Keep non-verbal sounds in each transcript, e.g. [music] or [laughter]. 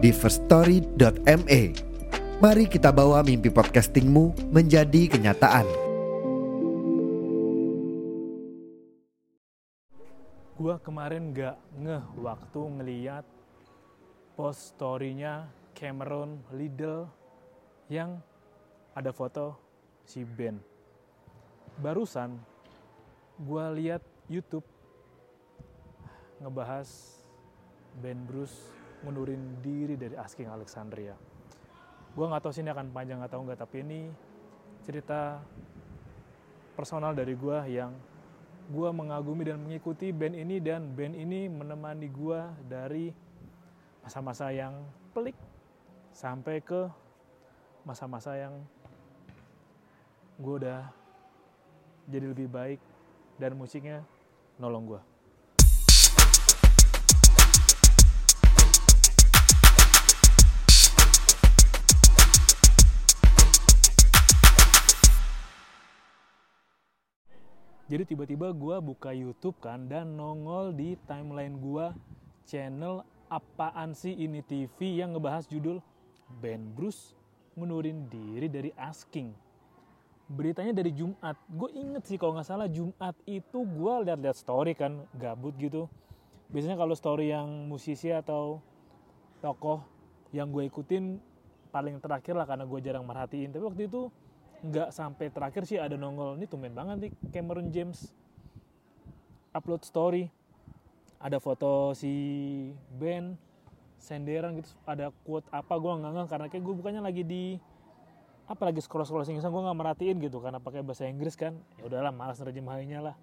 di firststory.me. Mari kita bawa mimpi podcastingmu menjadi kenyataan. Gua kemarin gak ngeh waktu ngeliat post story-nya Cameron Liddell yang ada foto si Ben. Barusan gua lihat YouTube ngebahas Ben Bruce mundurin diri dari Asking Alexandria. Gua nggak tahu sih ini akan panjang atau enggak, tapi ini cerita personal dari gua yang gua mengagumi dan mengikuti band ini dan band ini menemani gua dari masa-masa yang pelik sampai ke masa-masa yang gue udah jadi lebih baik dan musiknya nolong gue. Jadi tiba-tiba gue buka YouTube kan dan nongol di timeline gue channel apaan sih ini TV yang ngebahas judul Ben Bruce ngundurin diri dari Asking. Beritanya dari Jumat. Gue inget sih kalau nggak salah Jumat itu gue lihat-lihat story kan gabut gitu. Biasanya kalau story yang musisi atau tokoh yang gue ikutin paling terakhir lah karena gue jarang merhatiin. Tapi waktu itu nggak sampai terakhir sih ada nongol. Ini tumben banget nih Cameron James. Upload story. Ada foto si Ben senderan gitu. Ada quote apa gue nggak nggak karena kayak gue bukannya lagi di apa lagi scroll scroll sing gue nggak merhatiin gitu. Karena pakai bahasa Inggris kan ya udahlah malas nerjemahinnya lah.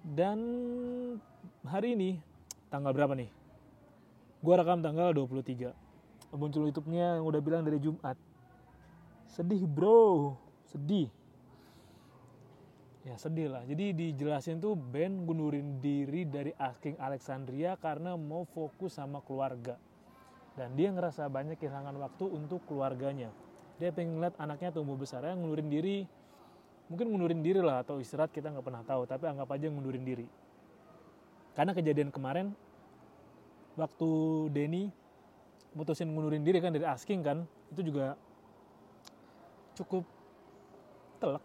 Dan hari ini tanggal berapa nih? Gue rekam tanggal 23 muncul YouTube-nya yang udah bilang dari Jumat sedih bro. Sedih. Ya sedih lah. Jadi dijelasin tuh Ben gundurin diri dari Asking Alexandria karena mau fokus sama keluarga. Dan dia ngerasa banyak kehilangan waktu untuk keluarganya. Dia pengen ngeliat anaknya tumbuh besar. Ya ngundurin diri. Mungkin ngundurin diri lah atau istirahat kita nggak pernah tahu tapi anggap aja ngundurin diri. Karena kejadian kemarin waktu Denny mutusin ngundurin diri kan dari Asking kan itu juga cukup telak.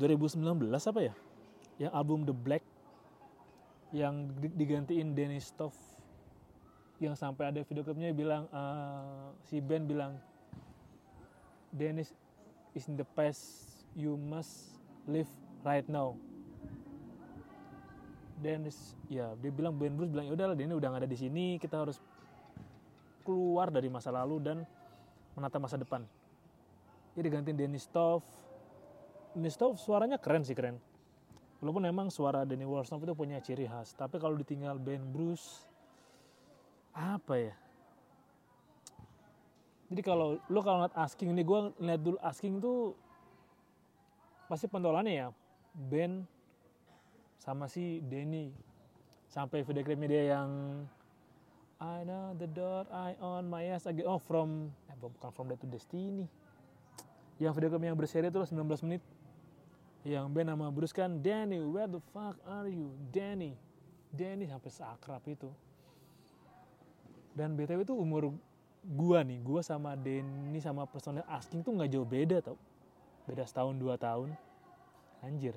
2019 apa ya? Yang album The Black yang digantiin Dennis Stoff yang sampai ada video klipnya bilang uh, si Ben bilang Dennis is in the past you must live right now. Dennis ya dia bilang Ben Bruce bilang ya udahlah Dennis udah gak ada di sini kita harus keluar dari masa lalu dan menata masa depan. Jadi gantiin Dennis Stoff. Dennis Stoff suaranya keren sih keren. Walaupun memang suara Danny Worsnop itu punya ciri khas. Tapi kalau ditinggal Ben Bruce, apa ya? Jadi kalau lo kalau ngeliat Asking ini, gue ngeliat dulu Asking tuh pasti pentolannya ya Ben sama si Denny sampai video klipnya dia yang I know the door I on my ass again. Oh from eh bukan from that to destiny. Yang video klip yang berseri itu 19 menit. Yang Ben nama Bruce kan Danny, where the fuck are you? Danny. Danny sampai seakrab itu. Dan BTW itu umur gua nih, gua sama Denny sama personel asking tuh nggak jauh beda tau. Beda setahun dua tahun. Anjir.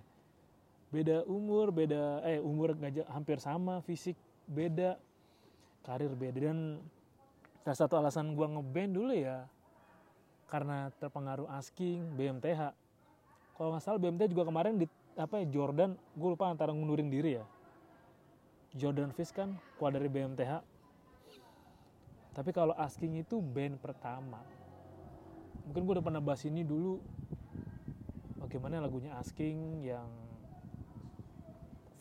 Beda umur, beda eh umur nggak hampir sama, fisik beda, karir beda. Dan salah satu alasan gue ngeband dulu ya karena terpengaruh asking BMTH kalau nggak salah BMTH juga kemarin di apa ya Jordan gue lupa antara ngundurin diri ya. Jordan Fish kan keluar dari BMTH tapi kalau asking itu band pertama. Mungkin gue udah pernah bahas ini dulu. Bagaimana lagunya asking yang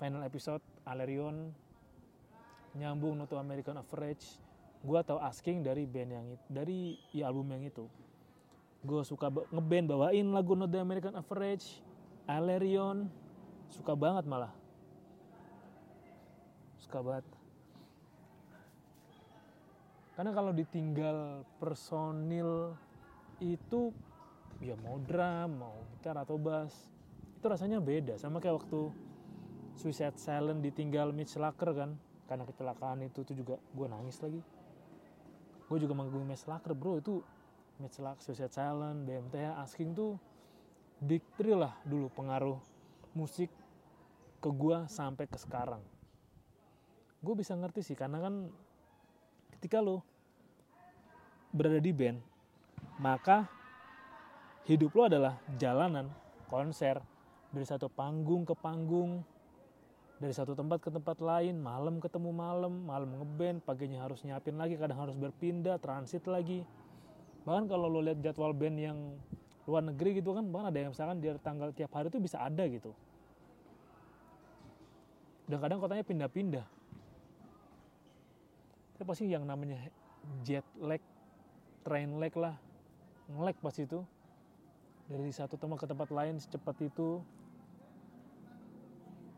final episode Alerion nyambung Not to American Average gue tahu asking dari band yang itu dari ya album yang itu. Gue suka ngeband bawain lagu Not the American Average Alerion suka banget malah. Suka banget. Karena kalau ditinggal personil itu ya mau drum mau gitar atau bass itu rasanya beda. Sama kayak waktu Suicide Silent ditinggal Mitch Lacker kan karena kecelakaan itu tuh juga gue nangis lagi. Gue juga mengagumi Mitch Lacker bro. Itu Mitch Lacker Suicide Silent BMTH Asking tuh big three lah dulu pengaruh musik ke gue sampai ke sekarang. Gue bisa ngerti sih karena kan ketika lo berada di band maka hidup lo adalah jalanan konser dari satu panggung ke panggung dari satu tempat ke tempat lain malam ketemu malam malam ngeband paginya harus nyiapin lagi kadang harus berpindah transit lagi. Bahkan kalau lo lihat jadwal band yang luar negeri gitu kan bahkan ada yang misalkan di tanggal tiap hari itu bisa ada gitu. Dan kadang kotanya pindah-pindah. Tapi pasti yang namanya jet lag train lag lah ngelag pas itu. Dari satu tempat ke tempat lain secepat itu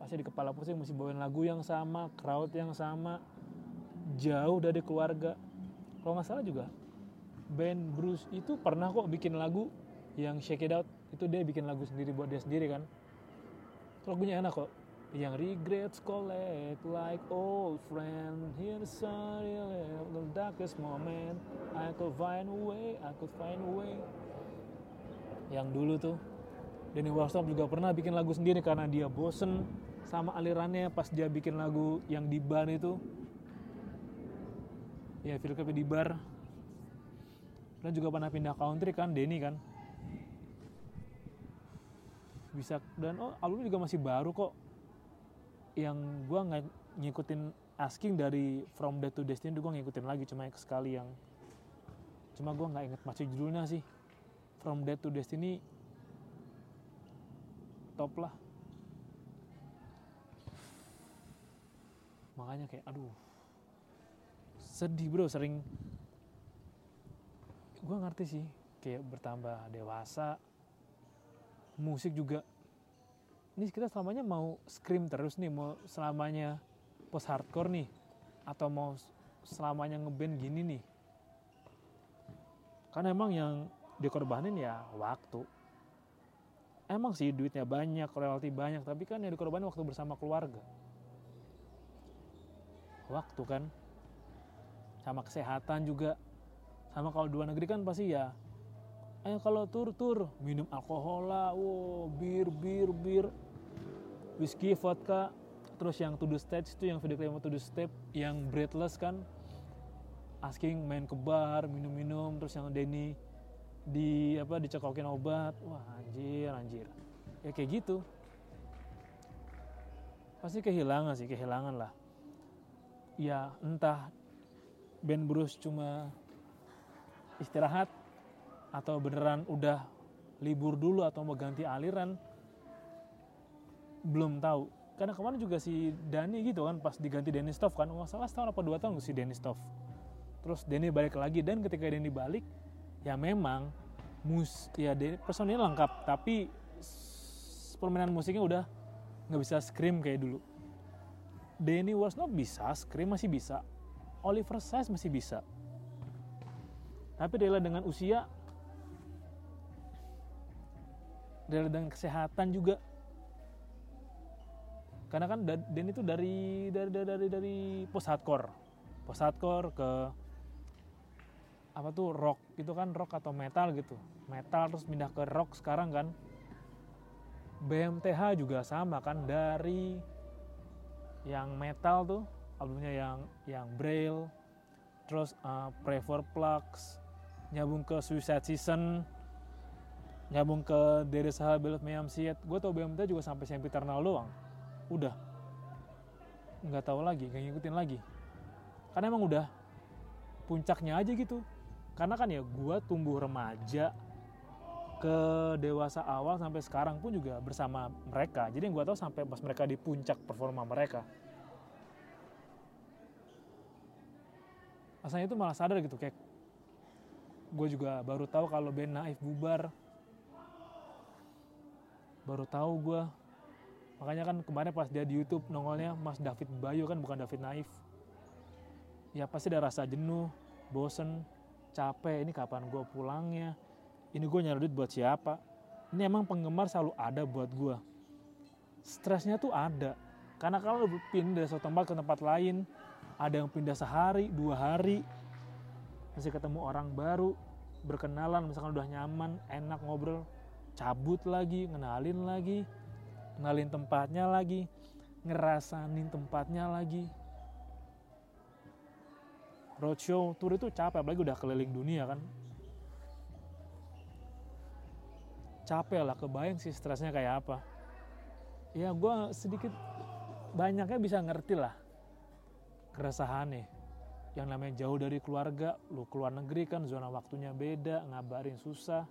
pasti di kepala pusing mesti bawain lagu yang sama crowd yang sama. Jauh dari keluarga. Kalau nggak salah juga band Bruce itu pernah kok bikin lagu yang Shake It Out. Itu dia bikin lagu sendiri buat dia sendiri kan? Lagunya enak kok. Yang regrets collect like old friend. Here's sorry the darkest moment. I could find a way I could find a way. Yang dulu tuh Danny Wollstop juga pernah bikin lagu sendiri karena dia bosen sama alirannya pas dia bikin lagu yang di bar itu. Ya klipnya di bar. Dan juga pernah pindah country kan Denny kan. Bisa dan oh albumnya juga masih baru kok. Yang gue nggak ngikutin asking dari From Dead to Destiny gue ngikutin lagi cuma yang sekali yang cuma gue nggak inget macam judulnya sih. From Dead to Destiny top lah makanya kayak aduh sedih bro sering. Gue ngerti sih kayak bertambah dewasa musik juga. Ini kita selamanya mau scream terus nih mau selamanya post hardcore nih atau mau selamanya ngeband gini nih. Karena emang yang dikorbanin ya waktu. Emang sih duitnya banyak royalti banyak tapi kan yang dikorbanin waktu bersama keluarga waktu kan. Sama kesehatan juga. Sama kalau dua negeri kan pasti ya ayo kalau tur tur. Minum alkohol lah. Wow bir bir bir. Whisky vodka. Terus yang to the stage itu yang video klip to the step yang breathless kan. Asking main ke bar minum-minum. Terus yang Denny di apa dicekokin obat. Wah anjir anjir. Ya kayak gitu. Pasti kehilangan sih kehilangan lah ya entah band Bruce cuma istirahat atau beneran udah libur dulu atau mau ganti aliran belum tahu. Karena kemarin juga si Dani gitu kan pas diganti Denny Stoff kan nggak salah setahun apa dua tahun si Denny Stoff. Terus Denny balik lagi dan ketika Denny balik ya memang mus ya Denny, personilnya lengkap tapi permainan musiknya udah nggak bisa scream kayak dulu Denny not bisa scream masih bisa Oliver Size masih bisa. Tapi Dela dengan usia Dela dengan kesehatan juga. Karena kan Dan itu dari dari dari dari, dari post hardcore. Post hardcore ke apa tuh rock itu kan rock atau metal gitu. Metal terus pindah ke rock sekarang kan. BMTH juga sama kan dari yang metal tuh albumnya yang yang Braille terus uh, Pray for Plugs nyambung ke Suicide Season nyambung ke Dari Sahabat Mayhem Siet gue tau BMTH juga sampai Sempiternal doang. Udah. Nggak tahu lagi nggak ngikutin lagi. Karena emang udah puncaknya aja gitu. Karena kan ya gue tumbuh remaja ke dewasa awal sampai sekarang pun juga bersama mereka. Jadi gue tahu sampai pas mereka di puncak performa mereka. Rasanya itu malah sadar gitu kayak gue juga baru tahu kalau band Naif bubar. Baru tahu gue makanya kan kemarin pas dia di YouTube nongolnya Mas David Bayu kan bukan David Naif. Ya pasti ada rasa jenuh bosen capek. Ini kapan gue pulangnya ini gue nyari duit buat siapa? Ini emang penggemar selalu ada buat gue stresnya tuh ada. Karena kalau lu pindah dari satu tempat ke tempat lain ada yang pindah sehari dua hari masih ketemu orang baru berkenalan misalkan udah nyaman enak ngobrol cabut lagi ngenalin lagi ngenalin tempatnya lagi ngerasain tempatnya lagi. Roadshow tour itu capek apalagi udah keliling dunia kan capek lah kebayang sih stresnya kayak apa. Ya gue sedikit banyaknya bisa ngerti lah keresahan nih. Yang namanya jauh dari keluarga lu keluar negeri kan zona waktunya beda ngabarin susah.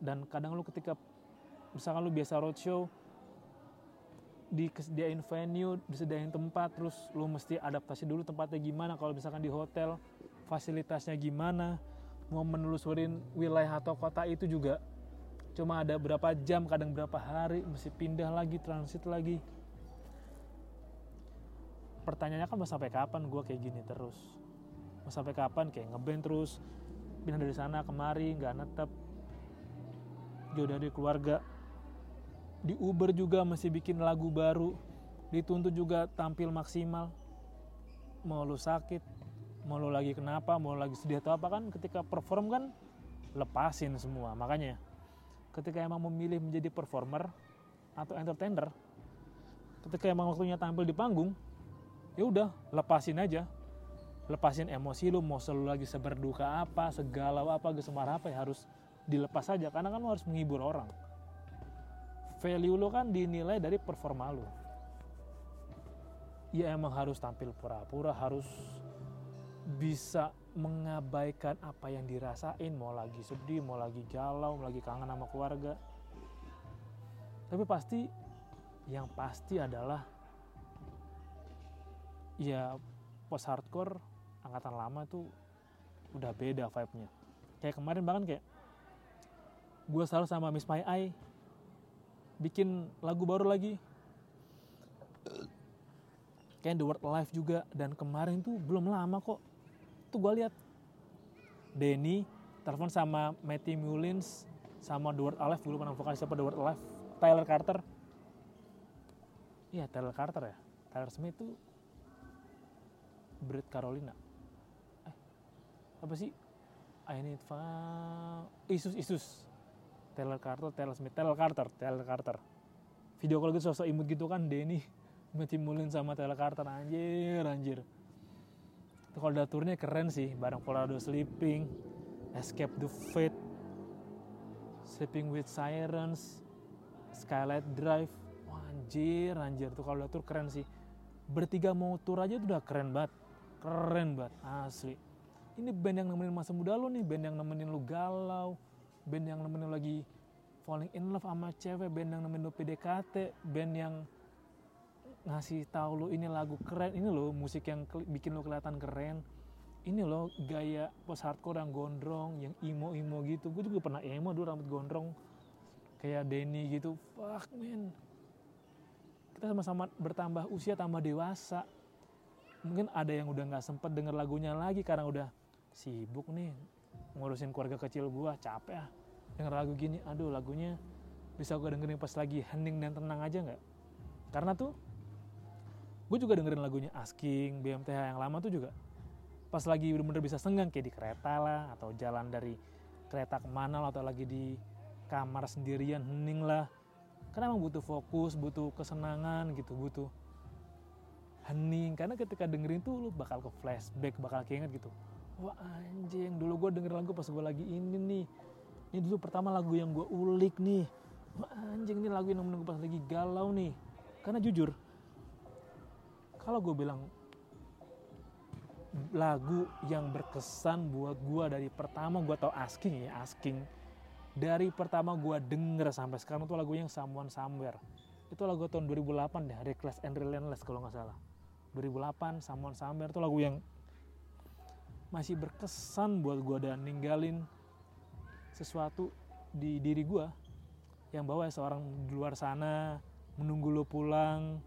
Dan kadang lu ketika misalkan lu biasa roadshow disediain venue, disediain tempat, terus lu mesti adaptasi dulu tempatnya gimana, kalau misalkan di hotel fasilitasnya gimana, mau menelusurin wilayah atau kota itu juga cuma ada berapa jam, kadang berapa hari, mesti pindah lagi, transit lagi. Pertanyaannya kan mau sampai kapan gue kayak gini terus? Mau sampai kapan kayak ngeband terus, pindah dari sana kemari, nggak netep, jauh dari keluarga, di Uber juga masih bikin lagu baru. Dituntut juga tampil maksimal. Mau lu sakit mau lu lagi kenapa mau lu lagi sedih atau apa kan ketika perform kan lepasin semua. Makanya ketika emang memilih menjadi performer atau entertainer ketika emang waktunya tampil di panggung ya udah lepasin aja. Lepasin emosi lu mau selalu lagi seberduka apa segalau apa gesemar apa ya harus dilepas aja. Karena kan lu harus menghibur orang. Value lo kan dinilai dari performa lo ya emang harus tampil pura-pura harus bisa mengabaikan apa yang dirasain mau lagi sedih mau lagi galau mau lagi kangen sama keluarga. Tapi pasti yang pasti adalah ya post hardcore angkatan lama tuh udah beda vibe-nya. Kayak kemarin bahkan kayak gue selalu sama Miss My Eye bikin lagu baru lagi. Kayak The World Alive juga dan kemarin tuh belum lama kok tuh gue lihat. Denny telepon sama Matty Mullins sama Alive gue lupa nama vokalis siapa World Alive. Tyler Carter. Iya Tyler Carter ya. Tyler Smith tuh Brit Carolina. Eh apa sih? I need fun Isus Isus. Taylor Carter, Taylor Smith, Taylor Carter, Taylor Carter. Video call gitu sosok imut gitu kan Denny [laughs] Matty Mullin sama Taylor Carter. Anjir anjir. Itu kalau daturnya keren sih bareng Colorado Sleeping, Escape the Fate, Sleeping with Sirens, Skylight Drive. Wah, anjir anjir tuh kalau datur keren sih. Bertiga mau tour aja tuh udah keren banget. Keren banget asli. Ini band yang nemenin masa muda lo nih, band yang nemenin lu galau, band yang nemenin lagi falling in love sama cewek, band yang nemenin lu PDKT, band yang ngasih tahu lu ini lagu keren, ini lo musik yang bikin lu kelihatan keren. Ini loh gaya post hardcore yang gondrong, yang emo-emo gitu. Gue juga pernah emo dulu rambut gondrong kayak Denny gitu. Fuck man. Kita sama-sama bertambah usia, tambah dewasa. Mungkin ada yang udah nggak sempet denger lagunya lagi karena udah sibuk nih ngurusin keluarga kecil gua capek ah denger lagu gini aduh lagunya bisa gue dengerin pas lagi hening dan tenang aja nggak karena tuh gue juga dengerin lagunya Asking BMTH yang lama tuh juga pas lagi bener-bener bisa senggang kayak di kereta lah atau jalan dari kereta ke mana lah atau lagi di kamar sendirian hening lah. Karena emang butuh fokus butuh kesenangan gitu butuh hening. Karena ketika dengerin tuh lu bakal ke flashback bakal keinget gitu wah anjing dulu gue denger lagu pas gue lagi ini nih. Ini dulu pertama lagu yang gue ulik nih. Wah anjing ini lagu yang menunggu pas lagi galau nih. Karena jujur kalau gue bilang lagu yang berkesan buat gue dari pertama gue tau asking ya asking. Dari pertama gue denger sampai sekarang tuh lagu yang Someone Somewhere. Itu lagu tahun 2008 deh Reckless and Relentless kalau nggak salah. 2008 Someone Somewhere itu lagu yang masih berkesan buat gue dan ninggalin sesuatu di diri gue yang bawa seorang di luar sana menunggu lo pulang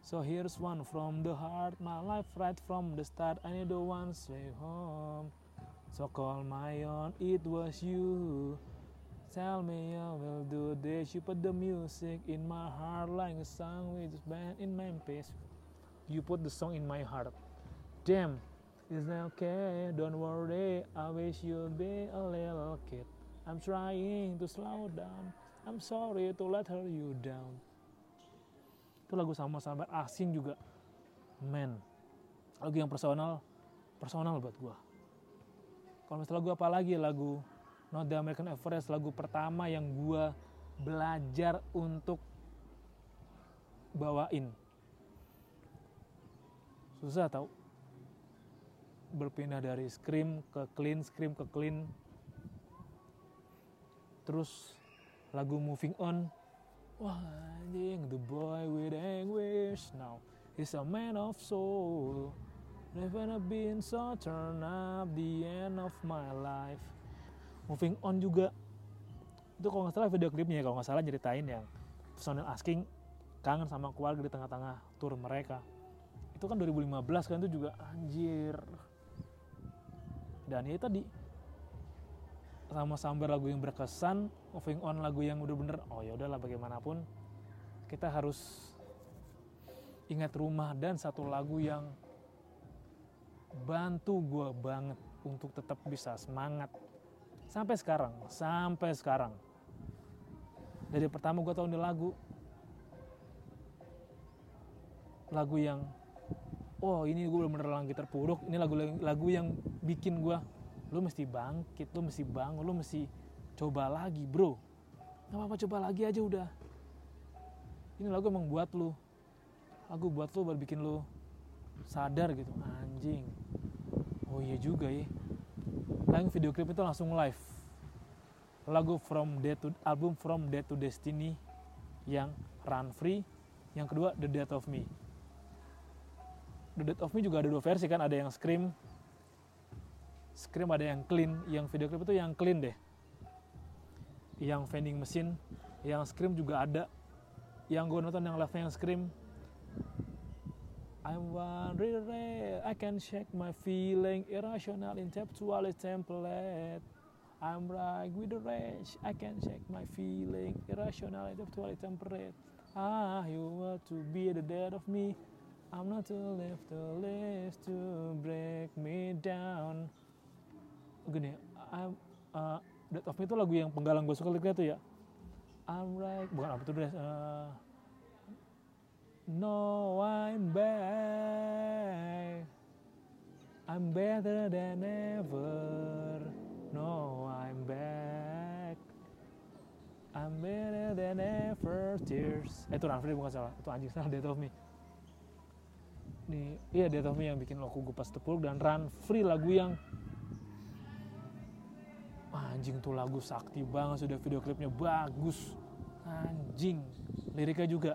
so here's one from the heart my life right from the start I need the one way home so call my own it was you Tell me I will do this. You put the music in my heart like a song with band in Memphis. You put the song in my heart. Damn, it's okay. Don't worry. I wish you'd be a little kid. I'm trying to slow down. I'm sorry to let her you down. Itu lagu sama sampai asing juga. Man, lagu yang personal, personal buat gua. Kalau misalnya lagu apa lagi? Lagu Not the American Everest lagu pertama yang gue belajar untuk bawain. Susah tau. Berpindah dari scream ke clean scream ke clean. Terus lagu moving on wah anjing the boy with anguish. Now he's a man of soul. Never been so turn up the end of my life. Moving on juga. Itu kalau nggak salah video klipnya kalau nggak salah nyeritain yang personil asking kangen sama keluarga di tengah-tengah tour mereka. Itu kan 2015 kan itu juga anjir. Dan ya tadi sama sambar lagu yang berkesan moving on lagu yang udah bener oh ya udahlah bagaimanapun kita harus ingat rumah dan satu lagu yang bantu gue banget untuk tetap bisa semangat Sampai sekarang, sampai sekarang. Dari pertama gue tahu ini lagu. Lagu yang, oh ini gue bener-bener lagi terpuruk. Ini lagu lagu yang bikin gue, lu mesti bangkit, lu mesti bangun, lu mesti coba lagi bro. Gak apa-apa coba lagi aja udah. Ini lagu emang buat lu. Lagu buat lu, bikin lu sadar gitu. Anjing. Oh iya juga ya lagu video klip itu langsung live lagu from Dead to album from Dead to Destiny yang Run Free yang kedua The Death of Me The Death of Me juga ada dua versi kan ada yang Scream Scream ada yang clean yang video klip itu yang clean deh yang vending machine yang Scream juga ada yang gue nonton yang live yang Scream I'm wondering, I can check my feeling, irrational, intellectual, template. I'm right with the rage, I can check my feeling, irrational, intellectual, temperate. Ah, you want to be the dead of me. I'm not to live to live to break me down. Gini, I'm, uh, Dead of Me itu lagu yang penggalang gue suka lihat tuh ya. I'm right, bukan apa tuh uh, No, I'm back. I'm better than ever. No, I'm back. I'm better than ever. Tears. Eh, itu Ranfrey bukan salah. Itu anjing salah Death of Me. Nih, iya Death of Me yang bikin lo pas tepul dan Run Free lagu yang anjing tuh lagu sakti banget sudah video klipnya bagus anjing liriknya juga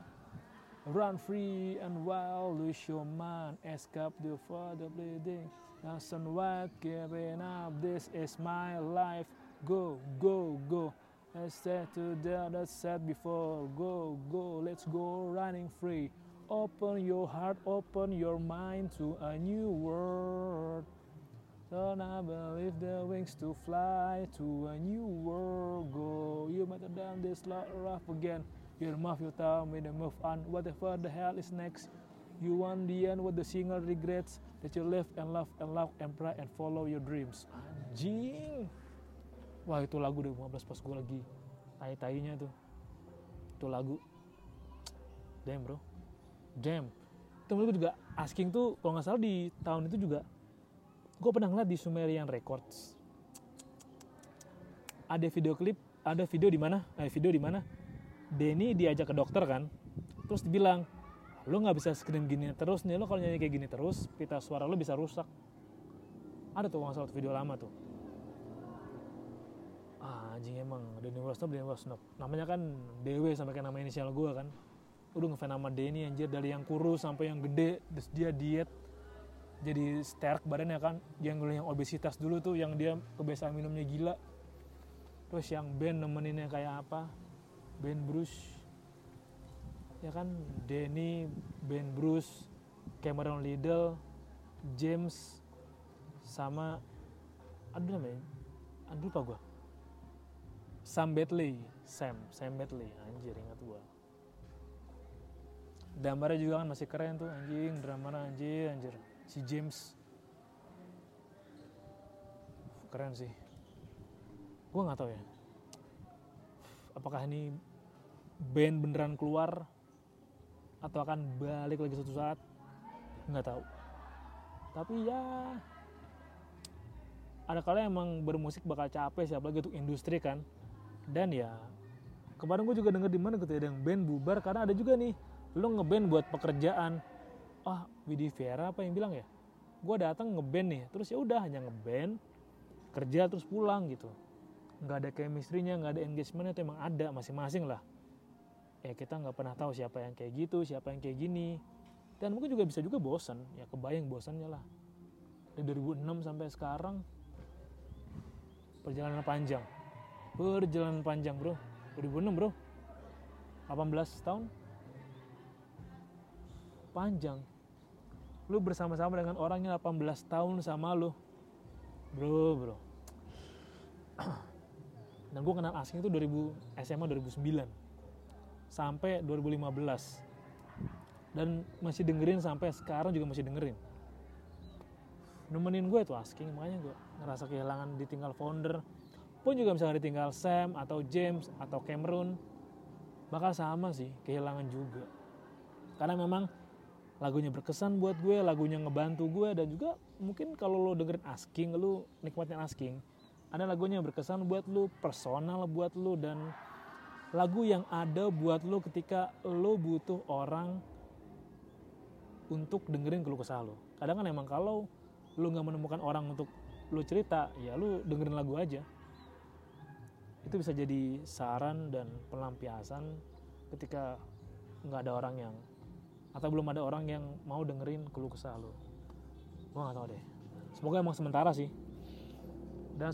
Run free and wild, lose your mind, escape the further bleeding. Nothing what giving up, this is my life. Go, go, go. Let's say to the other said before. Go, go, let's go running free. Open your heart, open your mind to a new world. Don't I believe the wings to fly to a new world. Go, you better than this rough again. Your mouth you tell me to move on. Whatever the hell is next. You want the end what the singer regrets that you live and love and love and pray and follow your dreams. Anjing. Wah itu lagu 2015 pas gue lagi tai-tainya tuh. Itu lagu. Damn bro. Damn. Itu gue juga asking tuh kalau nggak salah di tahun itu juga gue pernah ngeliat di Sumerian Records. Ada video klip ada video di mana? Eh, video di mana? Denny diajak ke dokter kan? Terus dibilang lo nggak bisa screen gini terus nih lo kalau nyanyi kayak gini terus pita suara lo bisa rusak. Ada tuh salah video lama tuh. Ah, anjing emang. Denny Wasnop Denny Wasnop namanya kan Dewe sampai kayak nama inisial gue kan. Udah ngefans sama Denny anjir. Dari yang kurus sampai yang gede terus dia diet jadi sterk badannya kan. Yang dulu yang obesitas dulu tuh yang dia kebiasaan minumnya gila. Terus yang band nemeninnya kayak apa? Band Bruce. Ya kan? Denny Ben Bruce Cameron Liddell James sama aduh namanya aduh lupa gue Sam Betley Sam Sam Betley anjir ingat gue Damarnya juga kan masih keren tuh anjing dramanya anjir anjir si James. Keren sih. Gue nggak tahu ya. Apakah ini band beneran keluar atau akan balik lagi suatu saat? Nggak tahu. Tapi ya ada kala emang bermusik bakal capek siapa lagi untuk industri kan. Dan ya kemarin gue juga denger di mana gitu ya yang band bubar. Karena ada juga nih lo ngeband buat pekerjaan ah Widi Vera apa yang bilang ya? Gue datang ngeband nih. Terus ya udah hanya ngeband kerja terus pulang gitu. Nggak ada chemistry-nya nggak ada engagementnya itu emang ada masing-masing lah. Ya kita nggak pernah tahu siapa yang kayak gitu siapa yang kayak gini. Dan mungkin juga bisa juga bosan ya kebayang bosannya lah. Dari 2006 sampai sekarang perjalanan panjang. Perjalanan panjang bro. 2006 bro. 18 tahun. Panjang lu bersama-sama dengan orang yang 18 tahun sama lu. Bro bro. [clears throat] Dan gue kenal asing itu 2000 SMA 2009 sampai 2015 dan masih dengerin sampai sekarang juga masih dengerin. Nemenin gue itu asking makanya gue ngerasa kehilangan ditinggal founder. Pun juga misalnya ditinggal Sam atau James atau Cameron. Bakal sama sih kehilangan juga. Karena memang lagunya berkesan buat gue lagunya ngebantu gue dan juga mungkin kalau lo dengerin asking lo nikmatin asking ada lagunya yang berkesan buat lo personal buat lo dan lagu yang ada buat lo ketika lo butuh orang untuk dengerin keluh kesah lo. Kadang kan emang kalau lo nggak menemukan orang untuk lo cerita ya lo dengerin lagu aja. Itu bisa jadi saran dan pelampiasan ketika nggak ada orang yang atau belum ada orang yang mau dengerin keluh kesah lo gue nggak tahu deh. Semoga emang sementara sih. Dan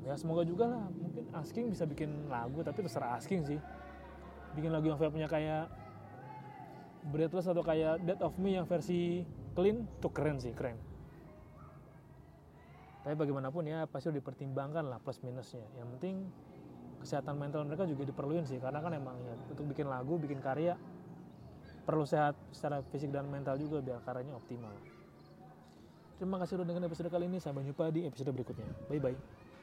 ya semoga juga lah. Mungkin asking bisa bikin lagu tapi terserah asking sih. Bikin lagu yang vibe-nya kayak Breathless atau kayak Dead of Me yang versi clean tuh keren sih keren. Tapi bagaimanapun ya pasti udah dipertimbangkan lah plus minusnya. Yang penting kesehatan mental mereka juga diperluin sih. Karena kan emang ya untuk bikin lagu bikin karya perlu sehat secara fisik dan mental juga biar karyanya optimal. Terima kasih udah dengerin episode kali ini. Sampai jumpa di episode berikutnya. Bye bye